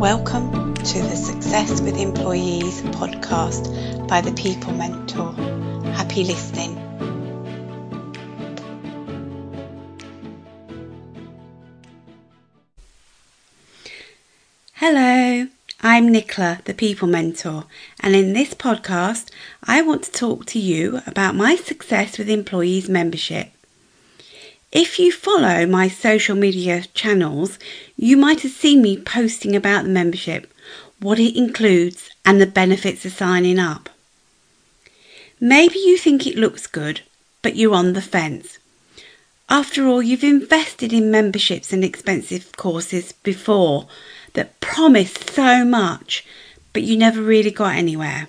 Welcome to the Success with Employees podcast by the People Mentor. Happy listening. Hello, I'm Nicola, the People Mentor, and in this podcast, I want to talk to you about my success with employees membership. If you follow my social media channels, you might have seen me posting about the membership, what it includes, and the benefits of signing up. Maybe you think it looks good, but you're on the fence. After all, you've invested in memberships and expensive courses before that promised so much, but you never really got anywhere.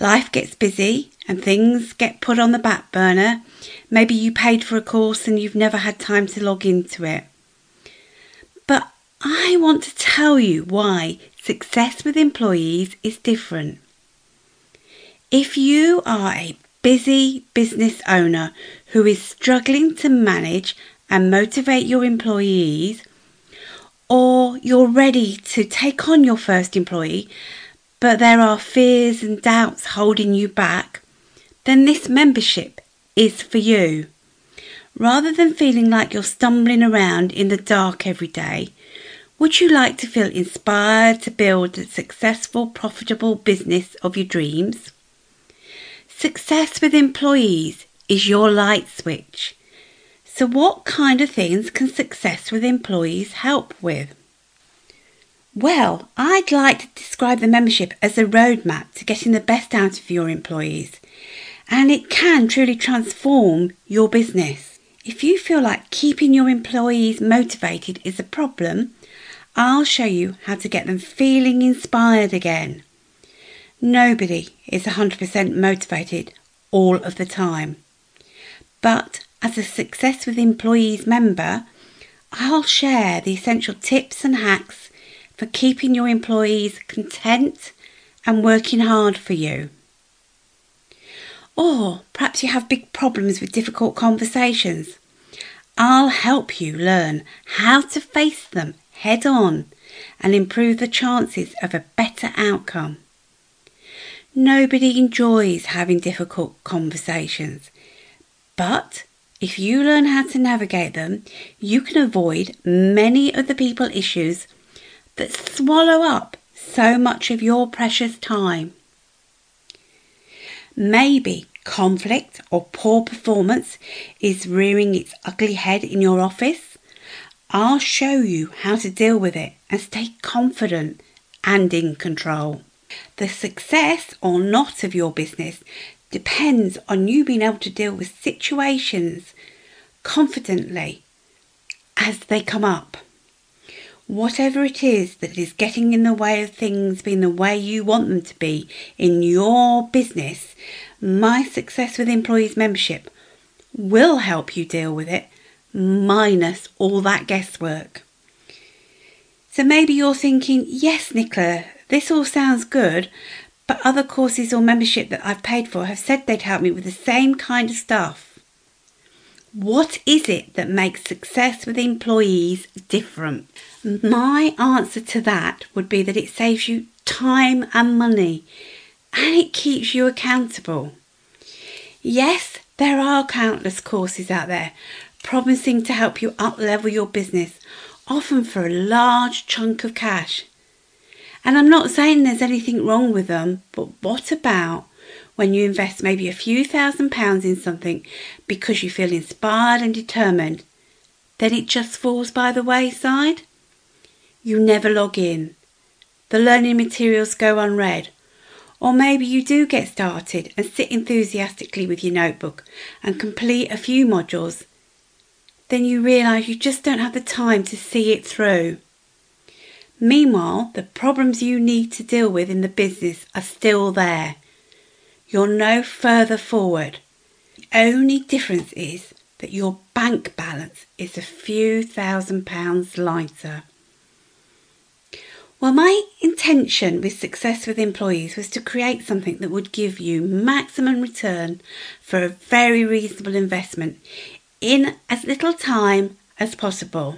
Life gets busy and things get put on the back burner. Maybe you paid for a course and you've never had time to log into it. But I want to tell you why success with employees is different. If you are a busy business owner who is struggling to manage and motivate your employees, or you're ready to take on your first employee but there are fears and doubts holding you back, then this membership is for you. Rather than feeling like you're stumbling around in the dark every day, would you like to feel inspired to build a successful, profitable business of your dreams? Success with employees is your light switch. So, what kind of things can success with employees help with? Well, I'd like to describe the membership as a roadmap to getting the best out of your employees, and it can truly transform your business. If you feel like keeping your employees motivated is a problem, I'll show you how to get them feeling inspired again. Nobody is 100% motivated all of the time. But as a Success with Employees member, I'll share the essential tips and hacks for keeping your employees content and working hard for you. Or perhaps you have big problems with difficult conversations. I'll help you learn how to face them head on and improve the chances of a better outcome. Nobody enjoys having difficult conversations, but if you learn how to navigate them, you can avoid many of the people issues that swallow up so much of your precious time. Maybe conflict or poor performance is rearing its ugly head in your office. I'll show you how to deal with it and stay confident and in control. The success or not of your business depends on you being able to deal with situations confidently as they come up. Whatever it is that is getting in the way of things being the way you want them to be in your business, my Success with Employees membership will help you deal with it, minus all that guesswork. So maybe you're thinking, yes, Nicola, this all sounds good, but other courses or membership that I've paid for have said they'd help me with the same kind of stuff. What is it that makes success with employees different? My answer to that would be that it saves you time and money and it keeps you accountable. Yes, there are countless courses out there promising to help you uplevel your business, often for a large chunk of cash. And I'm not saying there's anything wrong with them, but what about when you invest maybe a few thousand pounds in something because you feel inspired and determined, then it just falls by the wayside? You never log in. The learning materials go unread. Or maybe you do get started and sit enthusiastically with your notebook and complete a few modules. Then you realise you just don't have the time to see it through. Meanwhile, the problems you need to deal with in the business are still there. You're no further forward. The only difference is that your bank balance is a few thousand pounds lighter. Well, my intention with Success with Employees was to create something that would give you maximum return for a very reasonable investment in as little time as possible.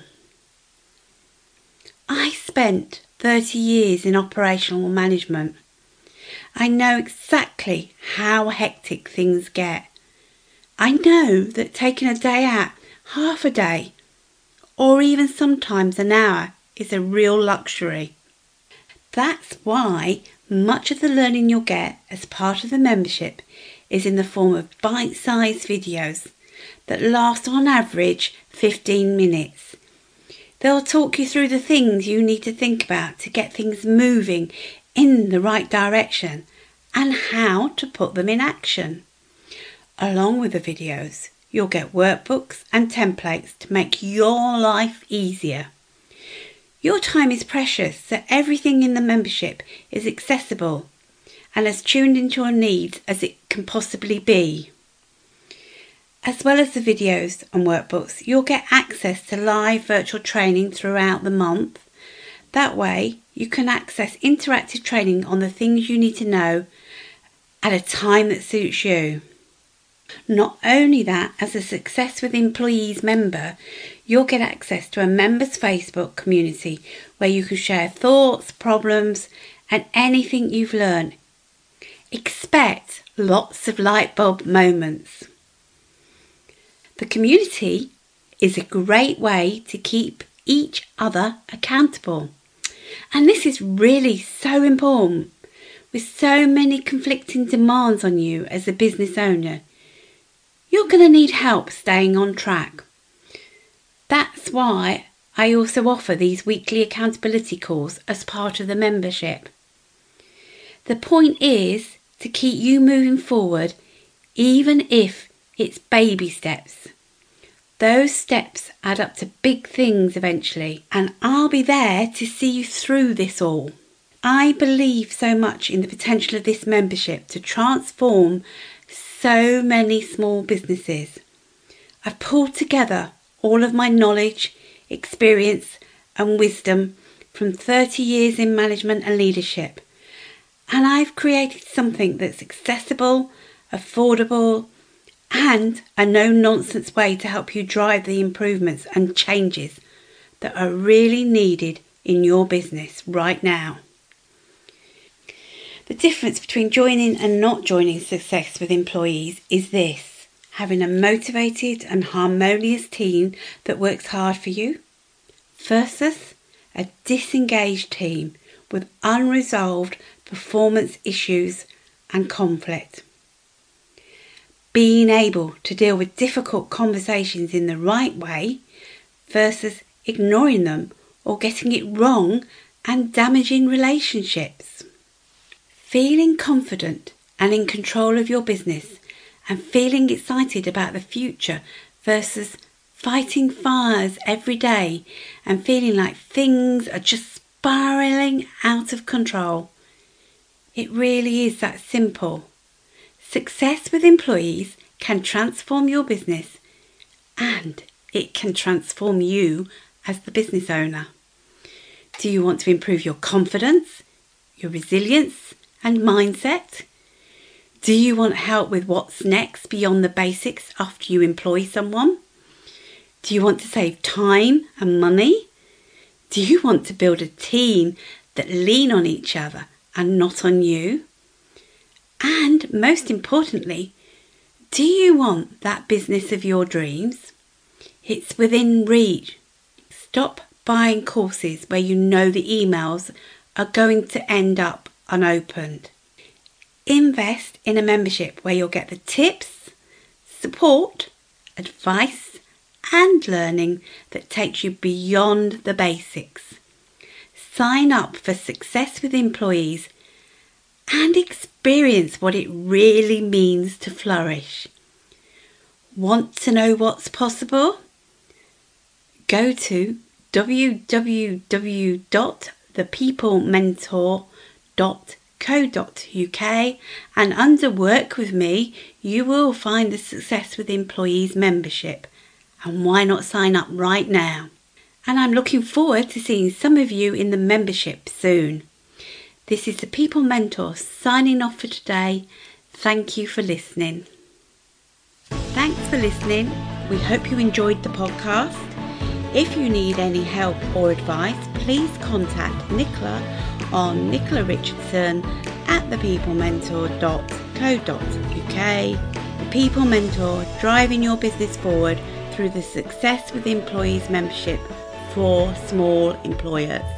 I spent 30 years in operational management. I know exactly how hectic things get. I know that taking a day out, half a day, or even sometimes an hour, is a real luxury. That's why much of the learning you'll get as part of the membership is in the form of bite sized videos that last on average 15 minutes. They'll talk you through the things you need to think about to get things moving in the right direction and how to put them in action. Along with the videos, you'll get workbooks and templates to make your life easier. Your time is precious, so everything in the membership is accessible and as tuned into your needs as it can possibly be. As well as the videos and workbooks, you'll get access to live virtual training throughout the month. That way, you can access interactive training on the things you need to know at a time that suits you. Not only that, as a Success with Employees member, you'll get access to a members Facebook community where you can share thoughts, problems, and anything you've learned. Expect lots of light bulb moments. The community is a great way to keep each other accountable. And this is really so important. With so many conflicting demands on you as a business owner, you're going to need help staying on track. That's why I also offer these weekly accountability calls as part of the membership. The point is to keep you moving forward, even if it's baby steps. Those steps add up to big things eventually, and I'll be there to see you through this all. I believe so much in the potential of this membership to transform so many small businesses. I've pulled together all of my knowledge, experience, and wisdom from 30 years in management and leadership. And I've created something that's accessible, affordable, and a no nonsense way to help you drive the improvements and changes that are really needed in your business right now. The difference between joining and not joining Success with Employees is this having a motivated and harmonious team that works hard for you versus a disengaged team with unresolved performance issues and conflict. Being able to deal with difficult conversations in the right way versus ignoring them or getting it wrong and damaging relationships. Feeling confident and in control of your business and feeling excited about the future versus fighting fires every day and feeling like things are just spiraling out of control. It really is that simple. Success with employees can transform your business and it can transform you as the business owner. Do you want to improve your confidence, your resilience, and mindset? Do you want help with what's next beyond the basics after you employ someone? Do you want to save time and money? Do you want to build a team that lean on each other and not on you? And most importantly, do you want that business of your dreams? It's within reach. Stop buying courses where you know the emails are going to end up unopened. Invest in a membership where you'll get the tips, support, advice, and learning that takes you beyond the basics. Sign up for Success with Employees and experience what it really means to flourish. Want to know what's possible? Go to www.thepeoplementor.com co.uk and under work with me you will find the success with employees membership. And why not sign up right now? And i'm looking forward to seeing some of you in the membership soon. This is the people mentor signing off for today. Thank you for listening. Thanks for listening. We hope you enjoyed the podcast. If you need any help or advice, please contact Nicola on Nicola Richardson at thepeoplementor.co.uk. The People Mentor, driving your business forward through the Success with Employees membership for small employers.